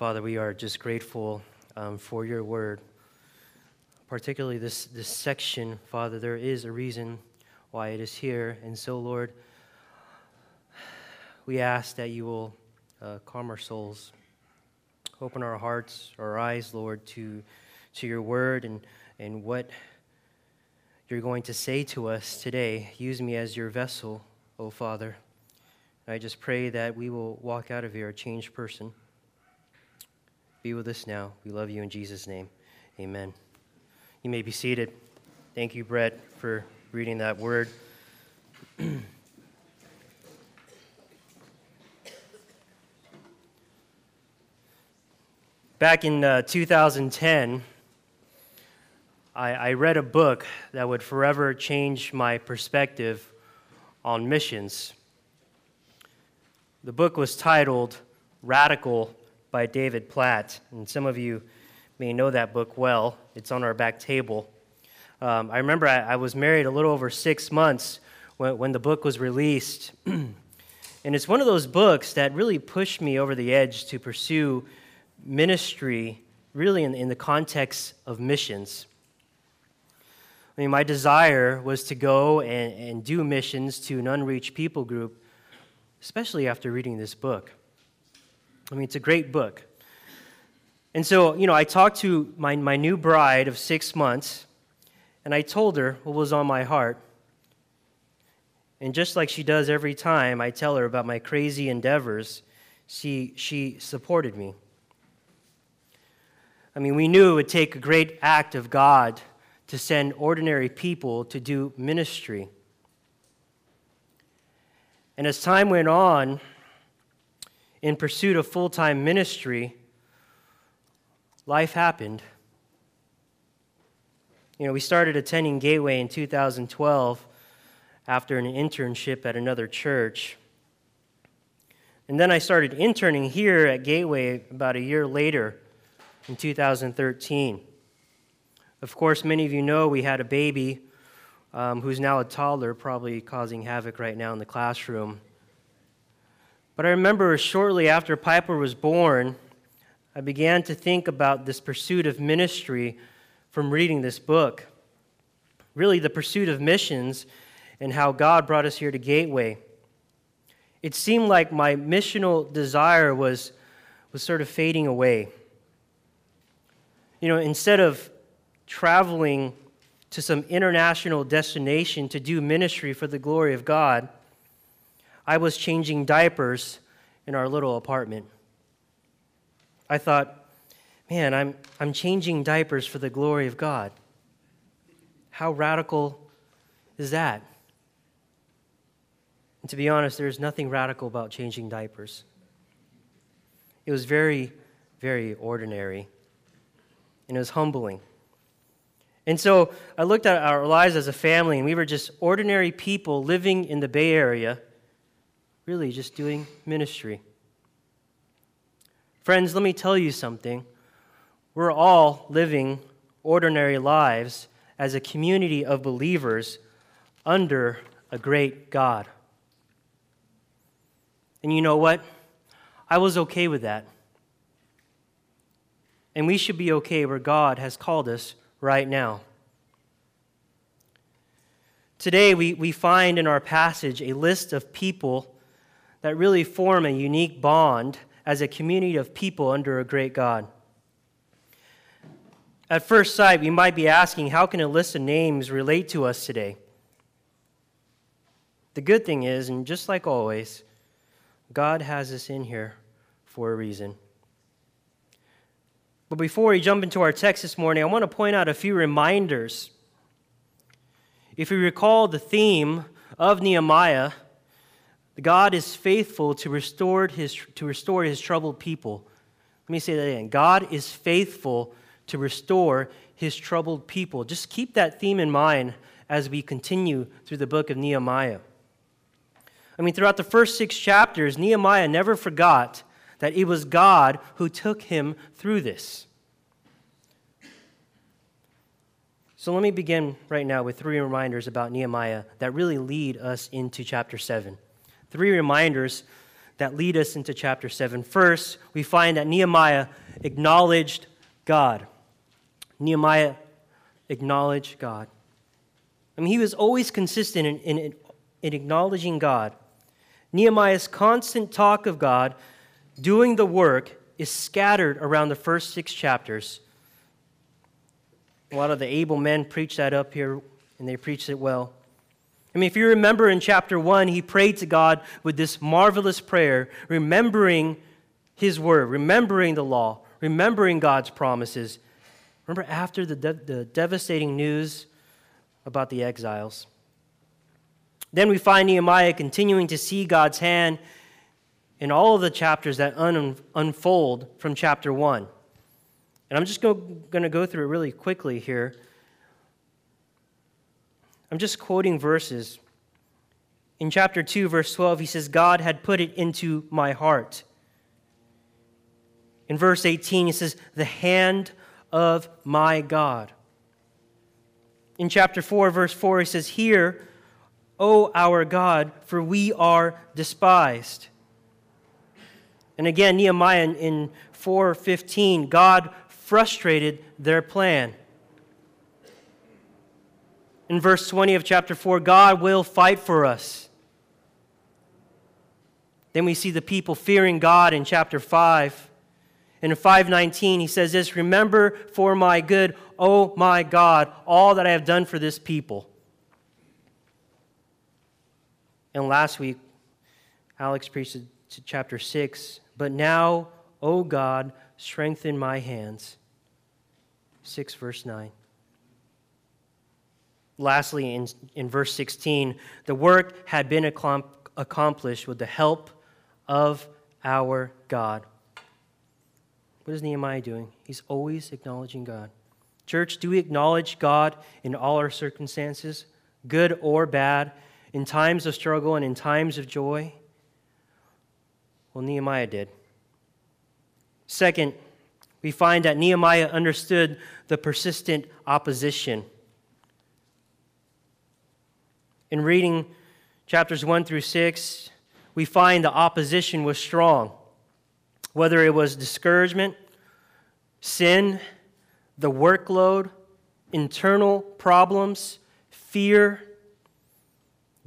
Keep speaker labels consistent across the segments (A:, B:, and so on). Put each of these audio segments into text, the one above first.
A: Father, we are just grateful um, for your word. Particularly this, this section, Father, there is a reason why it is here. And so, Lord, we ask that you will uh, calm our souls, open our hearts, our eyes, Lord, to, to your word and, and what you're going to say to us today. Use me as your vessel, O Father. I just pray that we will walk out of here a changed person. Be with us now. We love you in Jesus' name. Amen. You may be seated. Thank you, Brett, for reading that word. Back in uh, 2010, I, I read a book that would forever change my perspective on missions. The book was titled Radical by David Platt, and some of you may know that book well. It's on our back table. Um, I remember I, I, was married a little over six months when, when the book was released. and it's one of those books that really pushed me over the edge to pursue ministry, really in, in the context of missions. I mean, my desire was to go and, and do missions to an unreached people group, especially after reading this book. I mean, it's a great book. And so, you know, I talked to my, my new bride of six months, and I told her what was on my heart. And just like she does every time I tell her about my crazy endeavors, she, she supported me. I mean, we knew it would take a great act of God to send ordinary people to do ministry. And as time went on, in pursuit of full time ministry, life happened. You know, we started attending Gateway in 2012 after an internship at another church. And then I started interning here at Gateway about a year later in 2013. Of course, many of you know we had a baby um, who's now a toddler, probably causing havoc right now in the classroom. But I remember shortly after Piper was born, I began to think about this pursuit of ministry from reading this book. Really, the pursuit of missions and how God brought us here to Gateway. It seemed like my missional desire was, was sort of fading away. You know, instead of traveling to some international destination to do ministry for the glory of God, I was changing diapers in our little apartment. I thought, man, I'm, I'm changing diapers for the glory of God. How radical is that? And to be honest, there's nothing radical about changing diapers. It was very, very ordinary, and it was humbling. And so I looked at our lives as a family, and we were just ordinary people living in the Bay Area really just doing ministry. Friends, let me tell you something. We're all living ordinary lives as a community of believers under a great God. And you know what? I was okay with that. And we should be okay where God has called us right now. Today, we, we find in our passage a list of people that really form a unique bond as a community of people under a great God. At first sight, we might be asking, how can a list of names relate to us today? The good thing is, and just like always, God has us in here for a reason. But before we jump into our text this morning, I want to point out a few reminders. If we recall the theme of Nehemiah, God is faithful to restore his, to restore his troubled people. Let me say that again. God is faithful to restore his troubled people. Just keep that theme in mind as we continue through the book of Nehemiah. I mean, throughout the first six chapters, Nehemiah never forgot that it was God who took him through this. So let me begin right now with three reminders about Nehemiah that really lead us into chapter 7 three reminders that lead us into chapter 7. First, we find that Nehemiah acknowledged God. Nehemiah acknowledged God. I mean, he was always consistent in, in, in acknowledging God. Nehemiah's constant talk of God doing the work is scattered around the first six chapters. A lot of the able men preach that up here, and they preach it well. I mean, if you remember in chapter 1, he prayed to God with this marvelous prayer, remembering his word, remembering the law, remembering God's promises. Remember after the, de- the devastating news about the exiles? Then we find Nehemiah continuing to see God's hand in all of the chapters that un- unfold from chapter 1. And I'm just going to go through it really quickly here. I'm just quoting verses. In chapter 2, verse 12, he says, God had put it into my heart. In verse 18, he says, the hand of my God. In chapter 4, verse 4, he says, Hear, O our God, for we are despised. And again, Nehemiah in 4:15, God frustrated their plan. In verse 20 of chapter 4, God will fight for us. Then we see the people fearing God in chapter 5. In 519, he says this Remember for my good, O my God, all that I have done for this people. And last week, Alex preached to chapter 6. But now, O God, strengthen my hands. 6 verse 9. Lastly, in, in verse 16, the work had been accomplished with the help of our God. What is Nehemiah doing? He's always acknowledging God. Church, do we acknowledge God in all our circumstances, good or bad, in times of struggle and in times of joy? Well, Nehemiah did. Second, we find that Nehemiah understood the persistent opposition in reading chapters 1 through 6, we find the opposition was strong. Whether it was discouragement, sin, the workload, internal problems, fear,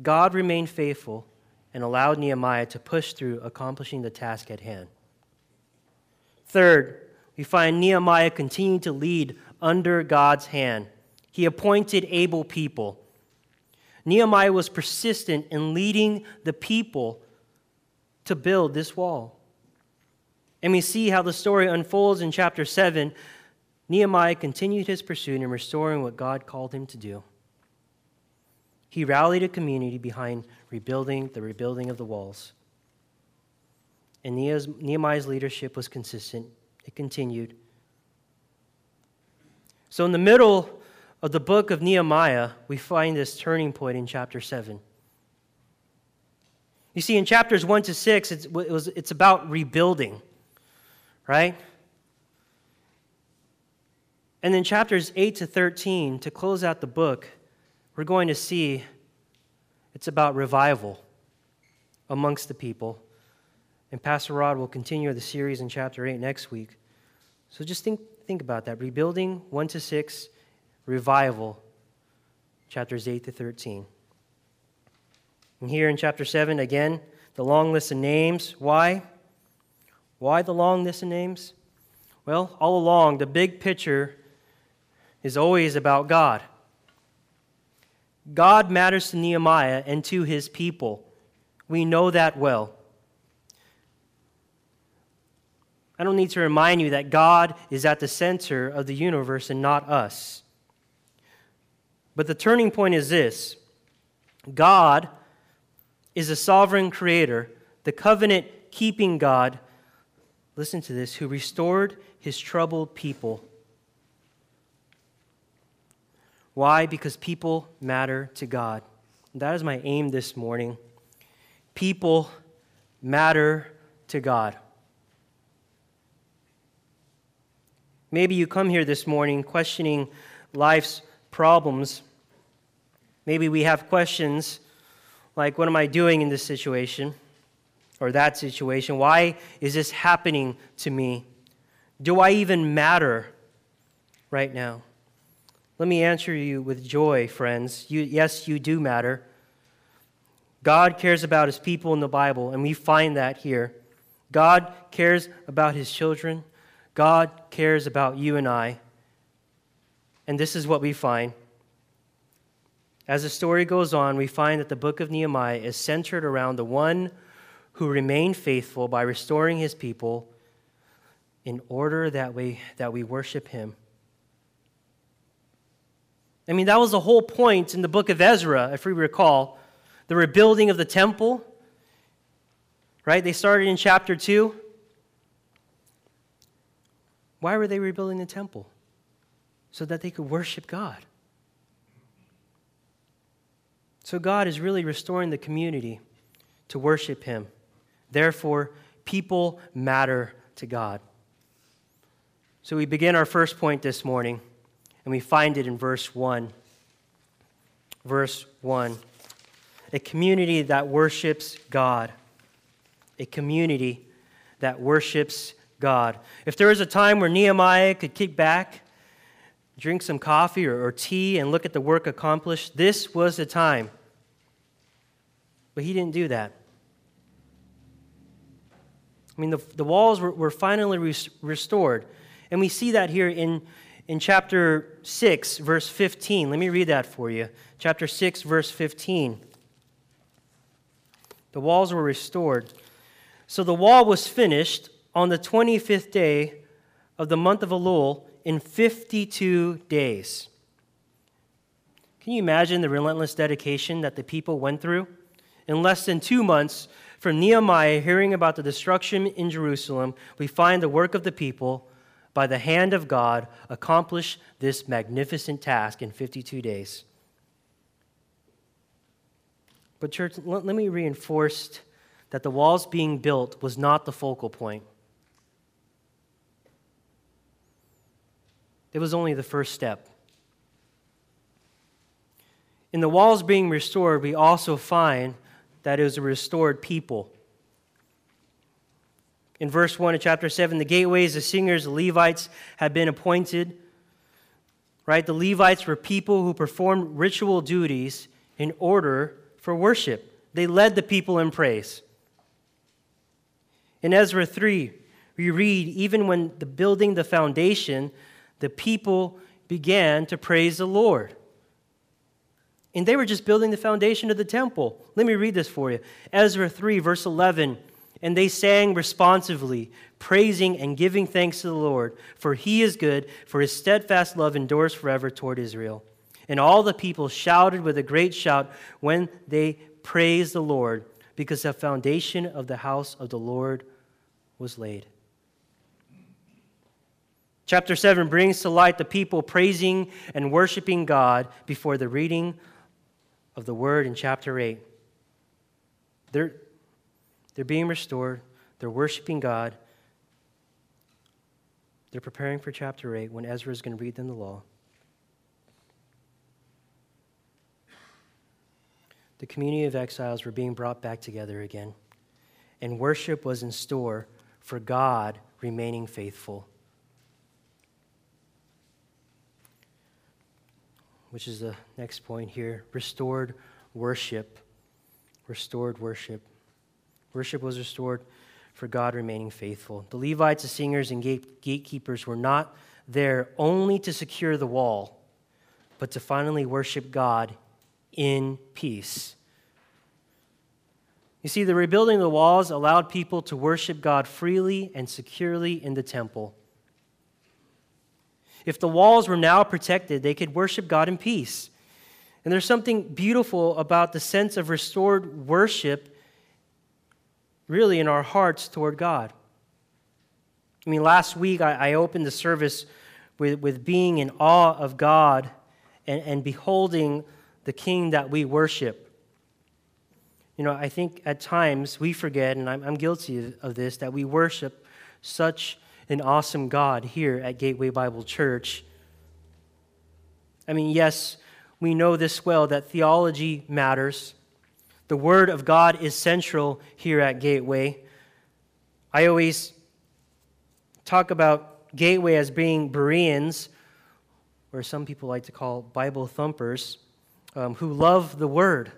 A: God remained faithful and allowed Nehemiah to push through accomplishing the task at hand. Third, we find Nehemiah continuing to lead under God's hand. He appointed able people. Nehemiah was persistent in leading the people to build this wall. And we see how the story unfolds in chapter 7. Nehemiah continued his pursuit in restoring what God called him to do. He rallied a community behind rebuilding the rebuilding of the walls. And Nehemiah's leadership was consistent, it continued. So, in the middle of the book of Nehemiah, we find this turning point in chapter 7. You see, in chapters 1 to 6, it's, it was, it's about rebuilding, right? And then chapters 8 to 13, to close out the book, we're going to see it's about revival amongst the people. And Pastor Rod will continue the series in chapter 8 next week. So just think, think about that. Rebuilding 1 to 6, revival, chapters 8 to 13. And here in chapter 7, again, the long list of names. Why? Why the long list of names? Well, all along, the big picture is always about God. God matters to Nehemiah and to his people. We know that well. I don't need to remind you that God is at the center of the universe and not us. But the turning point is this God is a sovereign creator, the covenant keeping God. Listen to this, who restored his troubled people. Why? Because people matter to God. That is my aim this morning. People matter to God. Maybe you come here this morning questioning life's problems. Maybe we have questions like, What am I doing in this situation? or that situation? Why is this happening to me? Do I even matter right now? Let me answer you with joy, friends. You, yes, you do matter. God cares about his people in the Bible, and we find that here. God cares about his children. God cares about you and I. And this is what we find. As the story goes on, we find that the book of Nehemiah is centered around the one who remained faithful by restoring his people in order that we, that we worship him. I mean, that was the whole point in the book of Ezra, if we recall. The rebuilding of the temple, right? They started in chapter 2. Why were they rebuilding the temple? So that they could worship God. So God is really restoring the community to worship Him. Therefore, people matter to God. So we begin our first point this morning, and we find it in verse 1. Verse 1 A community that worships God. A community that worships God. If there was a time where Nehemiah could kick back, drink some coffee or, or tea, and look at the work accomplished, this was the time. But he didn't do that. I mean, the, the walls were, were finally res- restored. And we see that here in, in chapter 6, verse 15. Let me read that for you. Chapter 6, verse 15. The walls were restored. So the wall was finished on the 25th day of the month of Elul in 52 days. Can you imagine the relentless dedication that the people went through? In less than two months, from Nehemiah hearing about the destruction in Jerusalem, we find the work of the people by the hand of God accomplish this magnificent task in 52 days. But, church, let, me reinforce that the walls being built was not the focal point. It was only the first step. In the walls being restored, we also find that it was a restored people. In verse 1 of chapter 7, the gateways, the singers, the Levites had been appointed. Right? The Levites were people who performed ritual duties in order for worship. They led the people in praise. In Ezra 3, we read even when the building the foundation, the people began to praise the Lord. And they were just building the foundation of the temple. Let me read this for you. Ezra 3, verse 11. And they sang responsively, praising and giving thanks to the Lord, for he is good, for his steadfast love endures forever toward Israel. And all the people shouted with a great shout when they praised the Lord, because the foundation of the house of the Lord was laid. Chapter 7 brings to light the people praising and worshiping God before the reading of the word in chapter 8. They're, they're being restored, they're worshiping God. They're preparing for chapter 8 when Ezra is going to read them the law. The community of exiles were being brought back together again, and worship was in store for God remaining faithful. Which is the next point here restored worship. Restored worship. Worship was restored for God remaining faithful. The Levites, the singers, and gate- gatekeepers were not there only to secure the wall, but to finally worship God in peace. You see, the rebuilding of the walls allowed people to worship God freely and securely in the temple. If the walls were now protected, they could worship God in peace. And there's something beautiful about the sense of restored worship, really, in our hearts toward God. I mean, last week I, I opened the service with, with being in awe of God and, and beholding the King that we worship. You know, I think at times we forget, and I'm, I'm guilty of this, that we worship such an awesome God here at Gateway Bible Church. I mean, yes, we know this well that theology matters. The Word of God is central here at Gateway. I always talk about Gateway as being Bereans, or some people like to call Bible thumpers, um, who love the Word.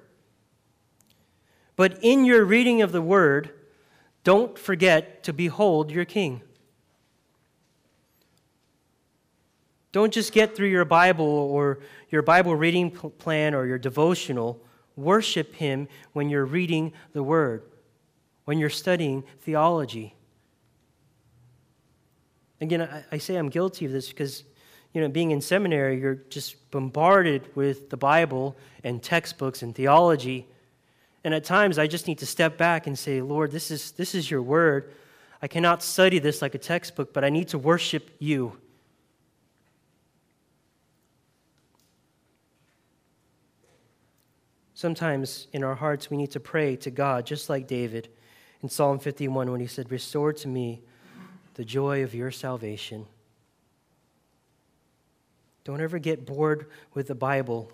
A: But in your reading of the Word, don't forget to behold your King. Don't just get through your Bible or your Bible reading plan or your devotional. Worship Him when you're reading the Word, when you're studying theology. Again, I, say I'm guilty of this because, you know, being in seminary, you're just bombarded with the Bible and textbooks and theology. And at times, I just need to step back and say, Lord, this is, this is your word. I cannot study this like a textbook, but I need to worship you. Sometimes in our hearts, we need to pray to God, just like David in Psalm 51 when he said, Restore to me the joy of your salvation. Don't ever get bored with the Bible,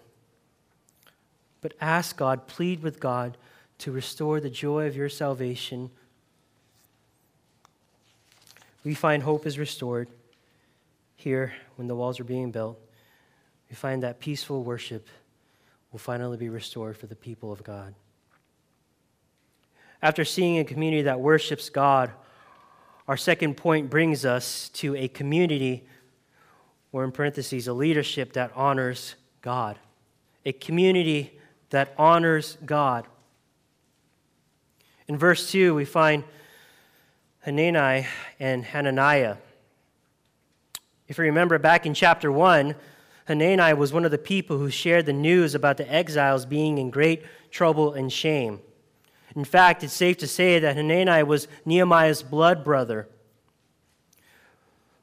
A: but ask God, plead with God to restore the joy of your salvation. We find hope is restored here when the walls are being built. We find that peaceful worship will finally be restored for the people of God. After seeing a community that worships God, our second point brings us to a community, or in parentheses, a leadership that honors God. A community that honors God. In verse 2, we find Hanani and Hananiah. If you remember back in chapter 1, Hanani was one of the people who shared the news about the exiles being in great trouble and shame. In fact, it's safe to say that Hanani was Nehemiah's blood brother.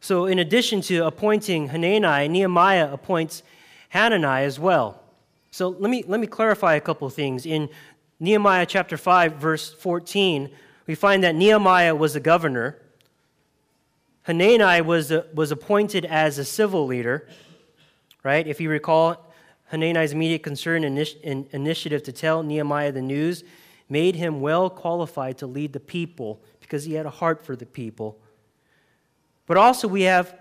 A: So, in addition to appointing Hanani, Nehemiah appoints Hanani as well. So, let me, let me clarify a couple things. In Nehemiah chapter 5, verse 14, we find that Nehemiah was the governor. Hanani was, was appointed as a civil leader right? If you recall, Hanani's immediate concern and initiative to tell Nehemiah the news made him well qualified to lead the people because he had a heart for the people. But also, we have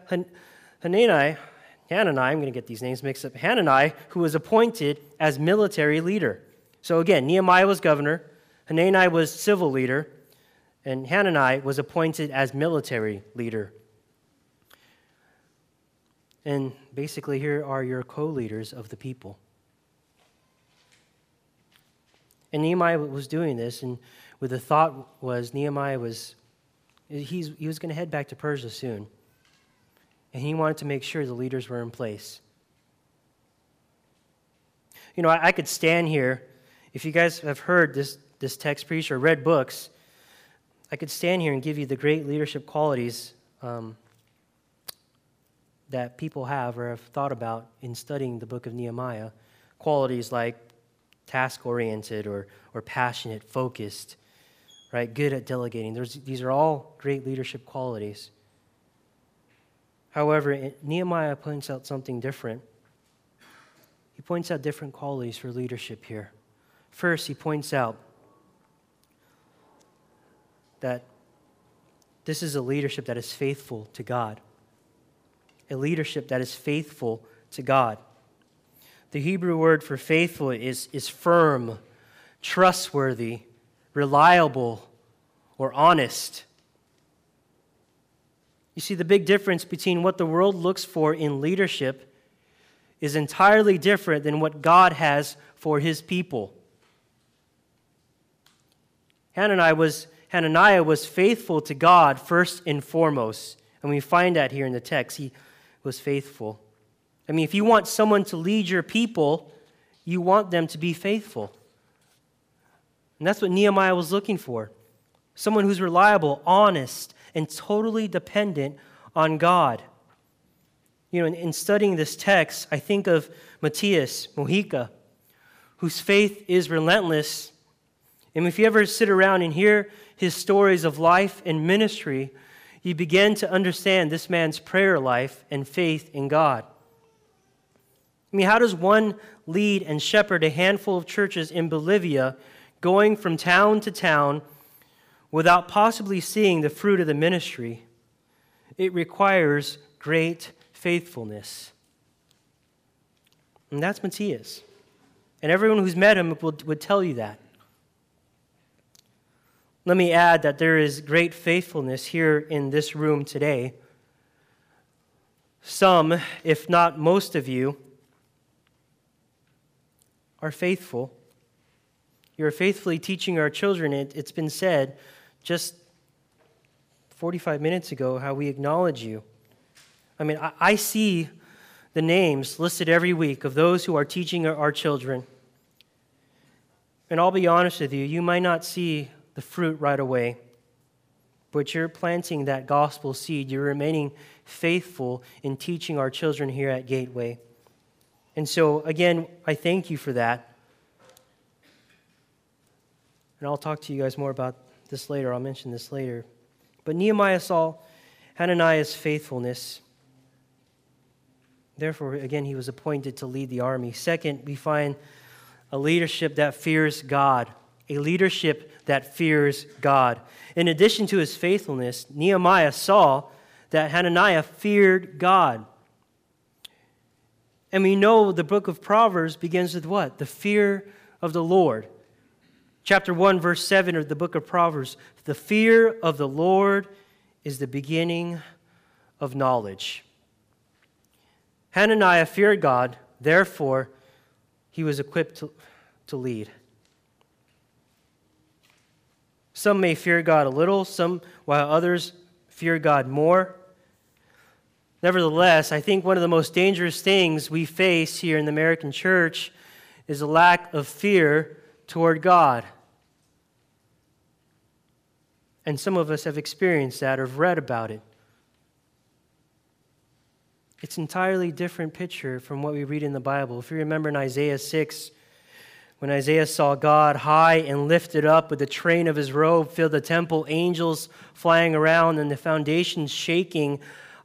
A: Hanani, Hanani, I'm going to get these names mixed up, Hanani, who was appointed as military leader. So again, Nehemiah was governor, Hanani was civil leader, and Hanani was appointed as military leader. And basically, here are your co leaders of the people. And Nehemiah was doing this, and with the thought was Nehemiah was he's, he was going to head back to Persia soon, and he wanted to make sure the leaders were in place. You know, I, I could stand here. If you guys have heard this, this text preached or read books, I could stand here and give you the great leadership qualities um, that people have or have thought about in studying the book of Nehemiah. Qualities like task oriented or, or passionate, focused, right? Good at delegating. There's, these are all great leadership qualities. However, Nehemiah points out something different. He points out different qualities for leadership here. First, he points out that this is a leadership that is faithful to God a leadership that is faithful to God. The Hebrew word for faithful is, is firm, trustworthy, reliable, or honest. You see, the big difference between what the world looks for in leadership is entirely different than what God has for his people. Hananiah was, Hananiah was faithful to God first and foremost. And we find that here in the text. He was faithful. I mean, if you want someone to lead your people, you want them to be faithful. And that's what Nehemiah was looking for someone who's reliable, honest, and totally dependent on God. You know, in, in studying this text, I think of Matthias Mojica, whose faith is relentless. And if you ever sit around and hear his stories of life and ministry, you begin to understand this man's prayer life and faith in God. I mean, how does one lead and shepherd a handful of churches in Bolivia going from town to town without possibly seeing the fruit of the ministry, it requires great faithfulness. And that's Matthias. And everyone who's met him would, would tell you that. Let me add that there is great faithfulness here in this room today. Some, if not most of you, are faithful. You're faithfully teaching our children. It, has been said just 45 minutes ago how we acknowledge you. I mean, I, I see the names listed every week of those who are teaching our children. And I'll be honest with you, you might not see the fruit right away, but you're planting that gospel seed. You're remaining faithful in teaching our children here at Gateway. And so, again, I thank you for that. And I'll talk to you guys more about this later. I'll mention this later. But Nehemiah saw Hananiah's faithfulness. Therefore, again, he was appointed to lead the army. Second, we find a leadership that fears God. A leadership that fears God. In addition to his faithfulness, Nehemiah saw that Hananiah feared God. And we know the book of Proverbs begins with what? The fear of the Lord. Chapter 1, verse 7 of the book of Proverbs The fear of the Lord is the beginning of knowledge. Hananiah feared God, therefore, he was equipped to, to lead. Some may fear God a little, some, while others fear God more. Nevertheless, I think one of the most dangerous things we face here in the American church is a lack of fear toward God. And some of us have experienced that or have read about it. It's an entirely different picture from what we read in the Bible. If you remember in Isaiah 6, when Isaiah saw God high and lifted up with the train of his robe, filled the temple, angels flying around, and the foundations shaking,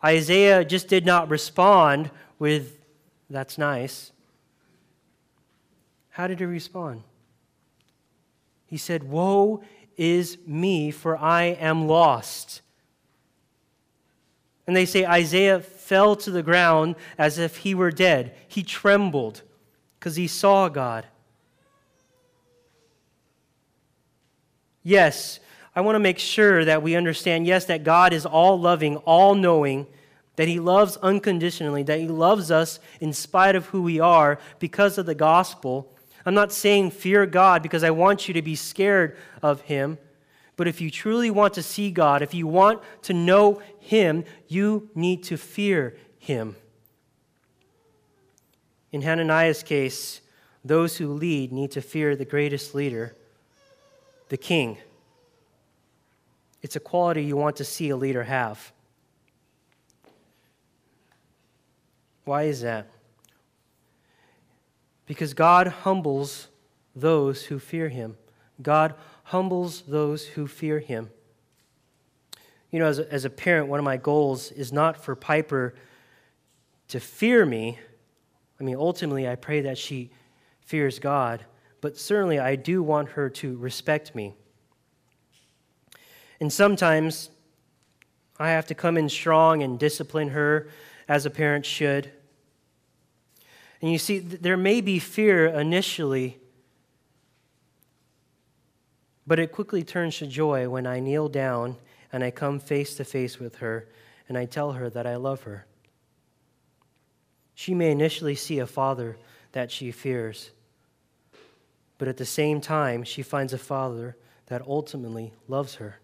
A: Isaiah just did not respond with, That's nice. How did he respond? He said, Woe is me, for I am lost. And they say Isaiah fell to the ground as if he were dead. He trembled because he saw God. Yes, I want to make sure that we understand yes, that God is all loving, all knowing, that He loves unconditionally, that He loves us in spite of who we are because of the gospel. I'm not saying fear God because I want you to be scared of Him. But if you truly want to see God, if you want to know Him, you need to fear Him. In Hananiah's case, those who lead need to fear the greatest leader, the king. It's a quality you want to see a leader have. Why is that? Because God humbles those who fear him. God humbles those who fear him. You know, as a, as a parent, one of my goals is not for Piper to fear me. I mean, ultimately, I pray that she fears God, but certainly I do want her to respect me. And sometimes I have to come in strong and discipline her as a parent should. And you see, there may be fear initially, but it quickly turns to joy when I kneel down and I come face to face with her and I tell her that I love her. She may initially see a father that she fears, but at the same time, she finds a father that ultimately loves her.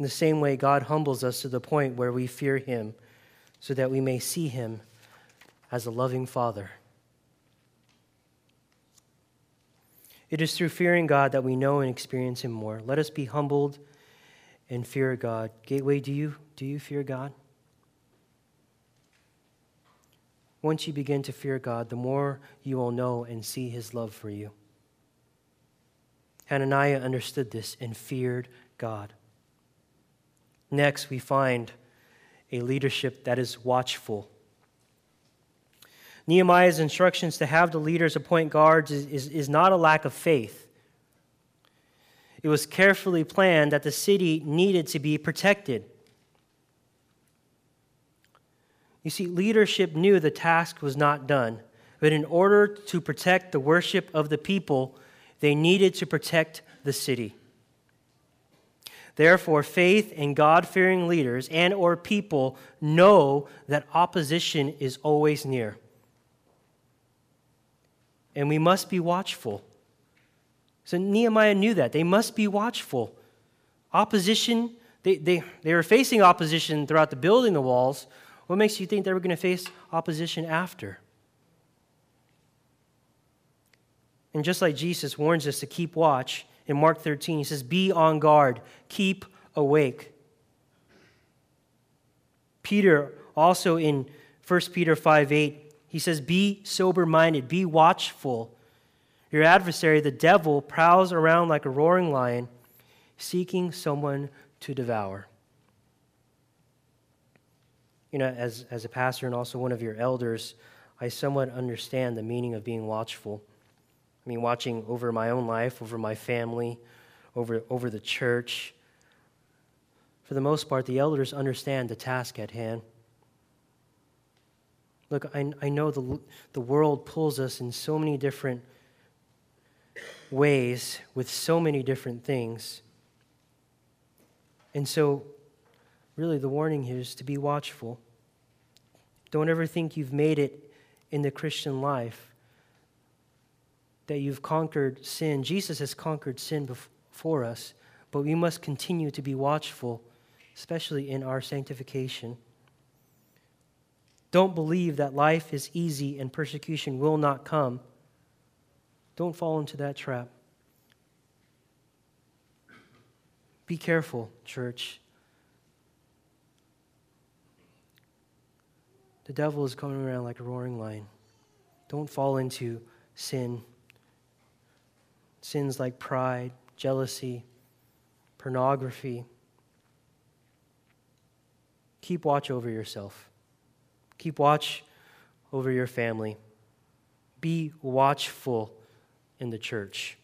A: In the same way, God humbles us to the point where we fear Him so that we may see Him as a loving Father. It is through fearing God that we know and experience Him more. Let us be humbled and fear God. Gateway, do you, do you fear God? Once you begin to fear God, the more you will know and see His love for you. Hananiah understood this and feared God. Next, we find a leadership that is watchful. Nehemiah's instructions to have the leaders appoint guards is, is, is not a lack of faith. It was carefully planned that the city needed to be protected. You see, leadership knew the task was not done, but in order to protect the worship of the people, they needed to protect the city. Therefore, faith and God-fearing leaders and or people know that opposition is always near. And we must be watchful. So Nehemiah knew that. They must be watchful. Opposition, they, they, they were facing opposition throughout the building the walls. What makes you think they were going to face opposition after? And just like Jesus warns us to keep watch in Mark 13, he says, Be on guard, keep awake. Peter, also in 1 Peter 5 8, he says, Be sober minded, be watchful. Your adversary, the devil, prowls around like a roaring lion, seeking someone to devour. You know, as, as a pastor and also one of your elders, I somewhat understand the meaning of being watchful. I mean, watching over my own life, over my family, over, over the church. For the most part, the elders understand the task at hand. Look, I, I know the, the world pulls us in so many different ways with so many different things. And so, really, the warning here is to be watchful. Don't ever think you've made it in the Christian life, that you've conquered sin. Jesus has conquered sin before us, but we must continue to be watchful, especially in our sanctification. Don't believe that life is easy and persecution will not come. Don't fall into that trap. Be careful, church. The devil is coming around like a roaring lion. Don't fall into sin. Sins like pride, jealousy, pornography. Keep watch over yourself. Keep watch over your family. Be watchful in the church.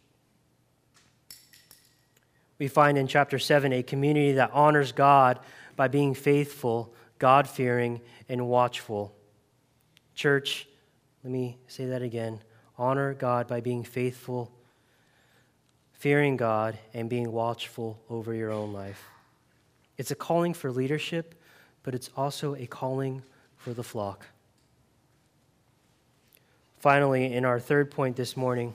A: We find in chapter 7 a community that honors God by being faithful, God fearing, and watchful. Church, let me say that again. Honor God by being faithful, fearing God, and being watchful over your own life. It's a calling for leadership, but it's also a calling for the flock. Finally, in our third point this morning,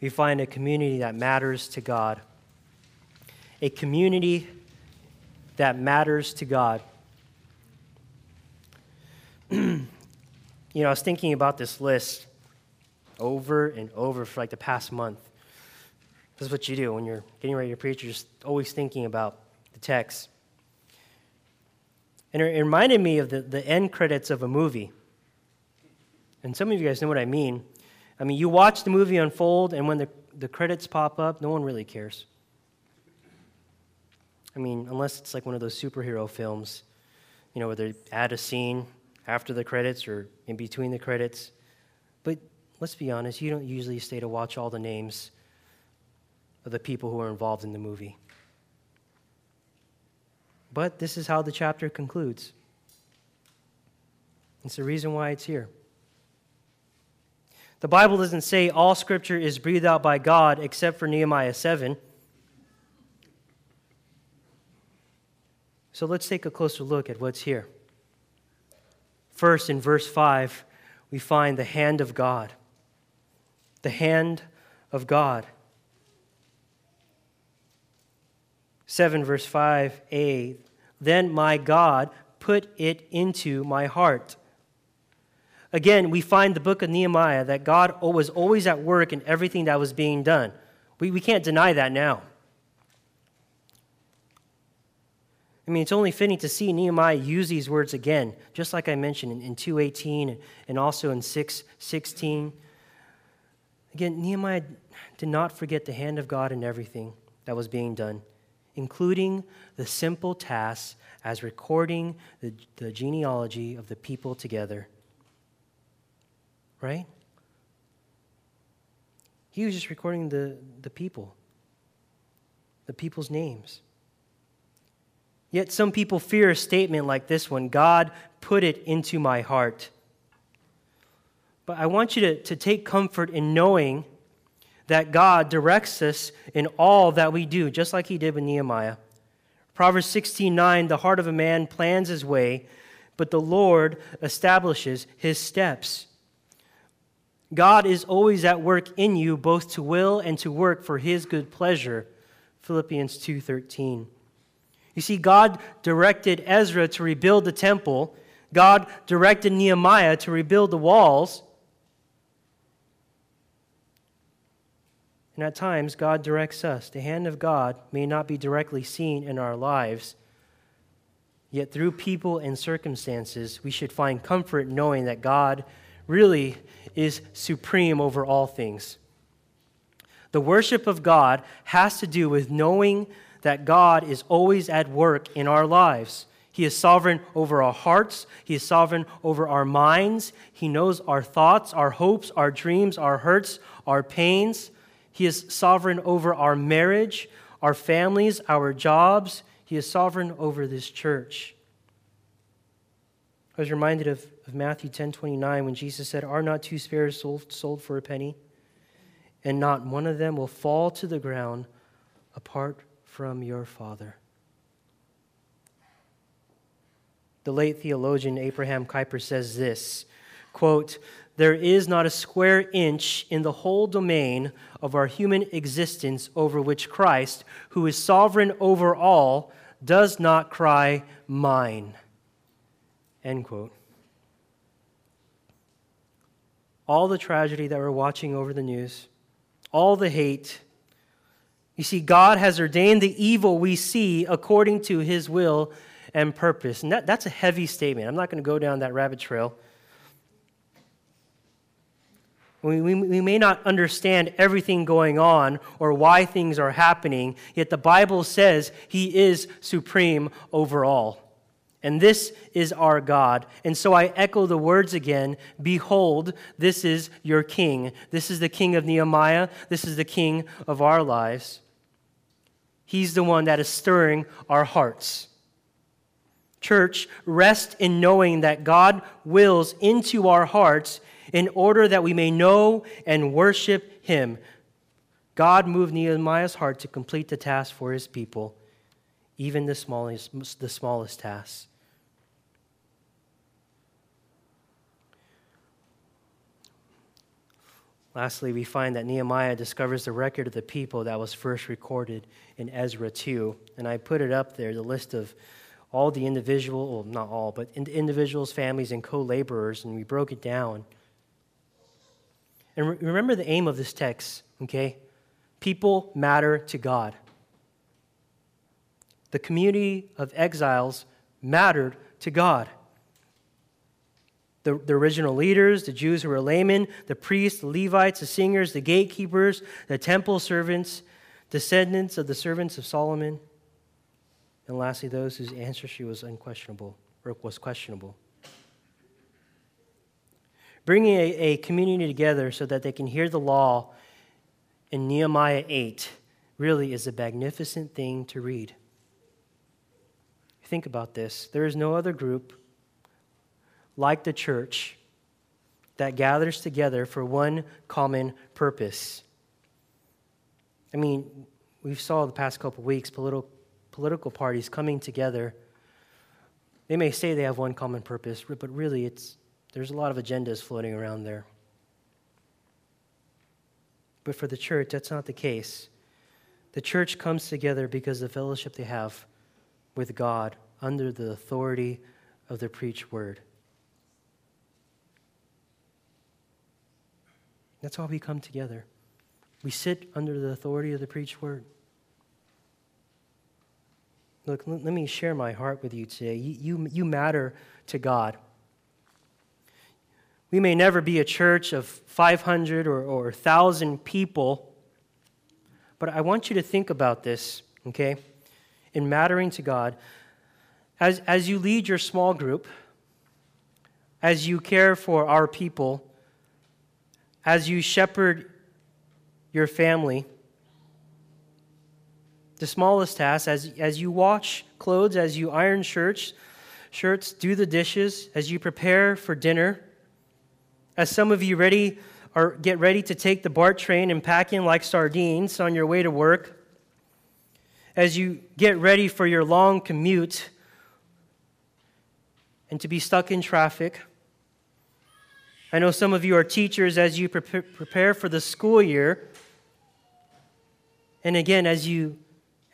A: we find a community that matters to God. A community that matters to God. you know, I was thinking about this list over and over for like the past month. This is what you do when you're getting ready to preach, you're just always thinking about the text. And it reminded me of the, the end credits of a movie. And some of you guys know what I mean. I mean, you watch the movie unfold, and when the, the credits pop up, no one really cares. I mean, unless it's like one of those superhero films, you know, where they add a scene after the credits or in between the credits. But let's be honest, you don't usually stay to watch all the names of the people who are involved in the movie. But this is how the chapter concludes. It's the reason why it's here. The Bible doesn't say all scripture is breathed out by God except for Nehemiah 7. So let's take a closer look at what's here. First, in verse 5, we find the hand of God. The hand of God. 7, verse 5a Then my God put it into my heart Again, we find the book of Nehemiah that God was always at work in everything that was being done. We, we can't deny that now. I mean, it's only fitting to see Nehemiah use these words again, just like I mentioned in, in 2.18 and, also in 6.16. Again, Nehemiah did not forget the hand of God in everything that was being done, including the simple tasks as recording the, the genealogy of the people together. right? He was just recording the, the people, the people's names. Yet some people fear a statement like this one God put it into my heart. But I want you to, to take comfort in knowing that God directs us in all that we do, just like he did with Nehemiah. Proverbs 16:9 The heart of a man plans his way, but the Lord establishes his steps. God is always at work in you both to will and to work for his good pleasure. Philippians 2:13. You see God directed Ezra to rebuild the temple. God directed Nehemiah to rebuild the walls. And at times, God directs us. The hand of God may not be directly seen in our lives, yet through people and circumstances, we should find comfort knowing that God really is supreme over all things. The worship of God has to do with knowing that God is always at work in our lives. He is sovereign over our hearts. He is sovereign over our minds. He knows our thoughts, our hopes, our dreams, our hurts, our pains. He is sovereign over our marriage, our families, our jobs. He is sovereign over this church. I was reminded of, of Matthew 10 29 when Jesus said, Are not two sparrows sold, sold for a penny? And not one of them will fall to the ground apart from your Father. The late theologian Abraham Kuyper says this quote, there is not a square inch in the whole domain of our human existence over which Christ, who is sovereign over all, does not cry, Mine. End quote. All the tragedy that we're watching over the news, all the hate. You see, God has ordained the evil we see according to his will and purpose. And that, that's a heavy statement. I'm not going to go down that rabbit trail. We, we, we, may not understand everything going on or why things are happening, yet the Bible says He is supreme over all. And this is our God. And so I echo the words again Behold, this is your King. This is the King of Nehemiah. This is the King of our lives. He's the one that is stirring our hearts. Church, rest in knowing that God wills into our hearts in order that we may know and worship him. God moved Nehemiah's heart to complete the task for his people, even the smallest, the smallest tasks. Lastly, we find that Nehemiah discovers the record of the people that was first recorded in Ezra 2. And I put it up there, the list of all the individual, well, not all, but individuals, families, and co laborers, and we broke it down. And re- remember the aim of this text, okay? People matter to God. The community of exiles mattered to God. The, the, original leaders, the Jews who were laymen, the priests, the Levites, the singers, the gatekeepers, the temple servants, descendants of the servants of Solomon, and lastly, those whose ancestry was unquestionable or was questionable bringing a, a community together so that they can hear the law in Nehemiah 8 really is a magnificent thing to read. Think about this. There is no other group like the church that gathers together for one common purpose. I mean, we've saw the past couple weeks political, political parties coming together. They may say they have one common purpose, but really it's there's a lot of agendas floating around there. But for the church, that's not the case. The church comes together because of the fellowship they have with God under the authority of the preached word. That's why we come together. We sit under the authority of the preached word. Look, let me share my heart with you today. You, you, you matter to God. We may never be a church of 500 or, or 1,000 people, but I want you to think about this, okay? In mattering to God, as, as you lead your small group, as you care for our people, as you shepherd your family, the smallest tasks, as, as you wash clothes, as you iron shirts, shirts, do the dishes, as you prepare for dinner, as some of you ready or get ready to take the BART train and pack in like sardines on your way to work, as you get ready for your long commute and to be stuck in traffic. I know some of you are teachers as you prepare for the school year. And again, as you,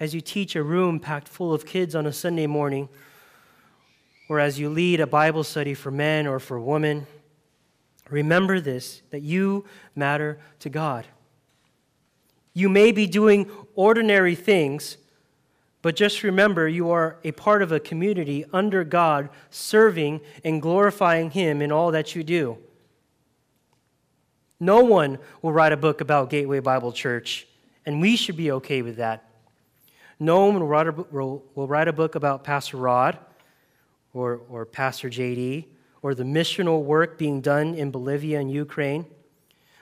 A: as you teach a room packed full of kids on a Sunday morning, or as you lead a Bible study for men or for women, remember this that you matter to God. You may be doing ordinary things, but just remember you are a part of a community under God, serving and glorifying Him in all that you do. No one will write a book about Gateway Bible Church, and we should be okay with that. No one will write a, book about Pastor Rod or, or Pastor JD or the missional work being done in Bolivia and Ukraine.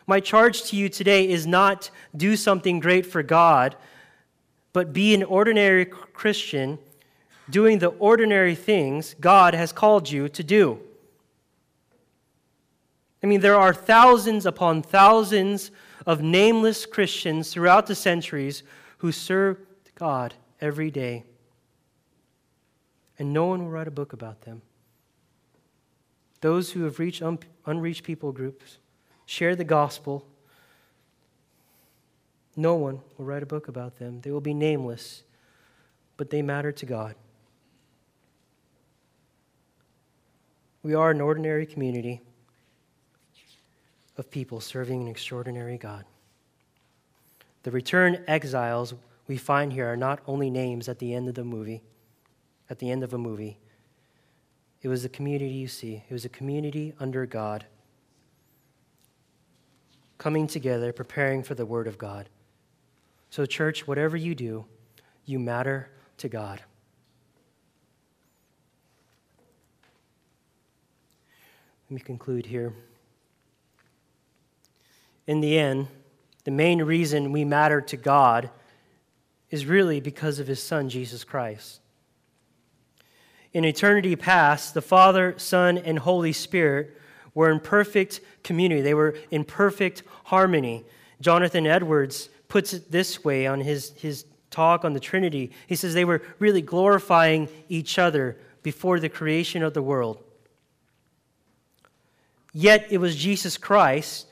A: My charge to you today is not do something great for God, but be an ordinary Christian doing the ordinary things God has called you to do. I mean, there are thousands upon thousands of nameless Christians throughout the centuries who served God every day. And no one will write a book about them. Those who have reached un- unreached people groups, share the gospel, no one will write a book about them. They will be nameless, but they matter to God. We are an ordinary community of people serving an extraordinary God. The returned exiles we find here are not only names at the end of the movie, at the end of a movie. It was a community you see. It was a community under God, coming together, preparing for the Word of God. So, church, whatever you do, you matter to God. Let me conclude here in the end, the main reason we matter to God is really because of his son, Jesus Christ. In eternity past, the Father, Son, and Holy Spirit were in perfect community, they were in perfect harmony. Jonathan Edwards puts it this way on his, his talk on the Trinity. He says they were really glorifying each other before the creation of the world. Yet it was Jesus Christ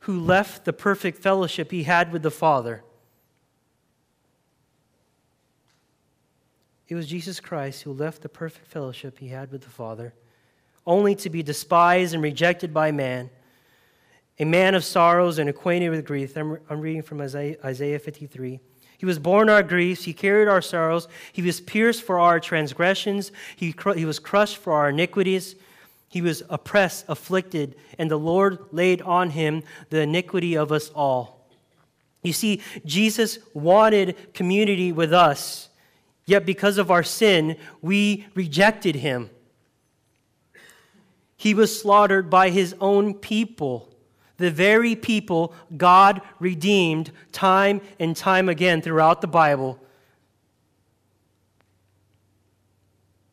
A: who left the perfect fellowship he had with the Father. It was Jesus Christ who left the perfect fellowship he had with the Father, only to be despised and rejected by man, a man of sorrows and acquainted with grief. I'm, I'm reading from Isaiah, Isaiah 53. He was borne our griefs, he carried our sorrows, he was pierced for our transgressions, he, he was crushed for our iniquities. He was oppressed, afflicted, and the Lord laid on him the iniquity of us all. You see, Jesus wanted community with us, yet because of our sin, we rejected him. He was slaughtered by his own people, the very people God redeemed time and time again throughout the Bible.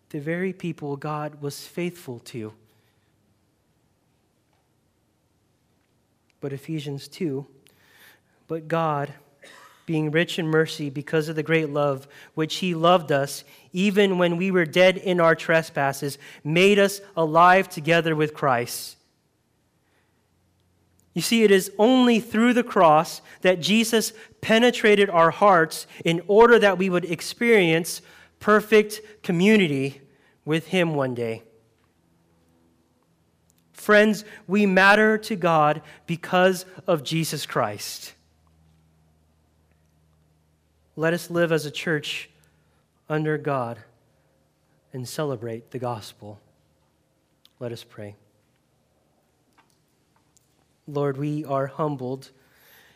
A: The very people God was faithful to. But Ephesians 2. But God, being rich in mercy because of the great love which He loved us, even when we were dead in our trespasses, made us alive together with Christ. You see, it is only through the cross that Jesus penetrated our hearts in order that we would experience perfect community with Him one day. Friends, we matter to God because of Jesus Christ. Let us live as a church under God and celebrate the gospel. Let us pray. Lord, we are humbled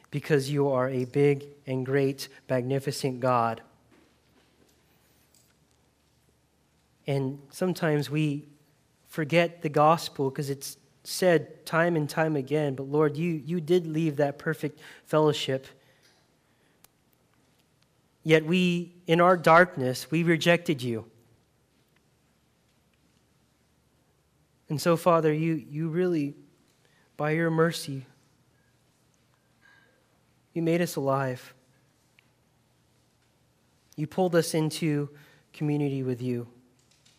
A: because you are a big and great, magnificent God. And sometimes we forget the gospel because it's said time and time again, but Lord, you, you did leave that perfect fellowship. Yet we, in our darkness, we rejected you. And so, Father, you, you really, by your mercy, you made us alive. You pulled us into community with you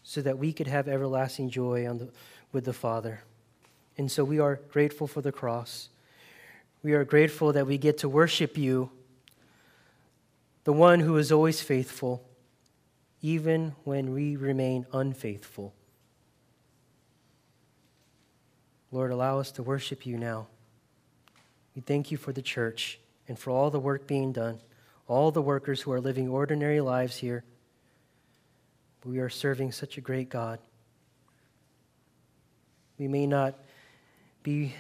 A: so that we could have everlasting joy the, with the Father. And so we are grateful for the cross. We are grateful that we get to worship you, the one who is always faithful, even when we remain unfaithful. Lord, allow us to worship you now. We thank you for the church and for all the work being done, all the workers who are living ordinary lives here. We are serving such a great God. We may not be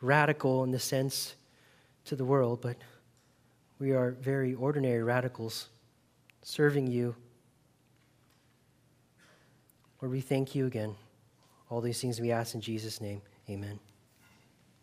A: radical in the sense to the world, but we are very ordinary radicals serving you. Lord, we thank you again. All these things we ask in Jesus' name. Amen.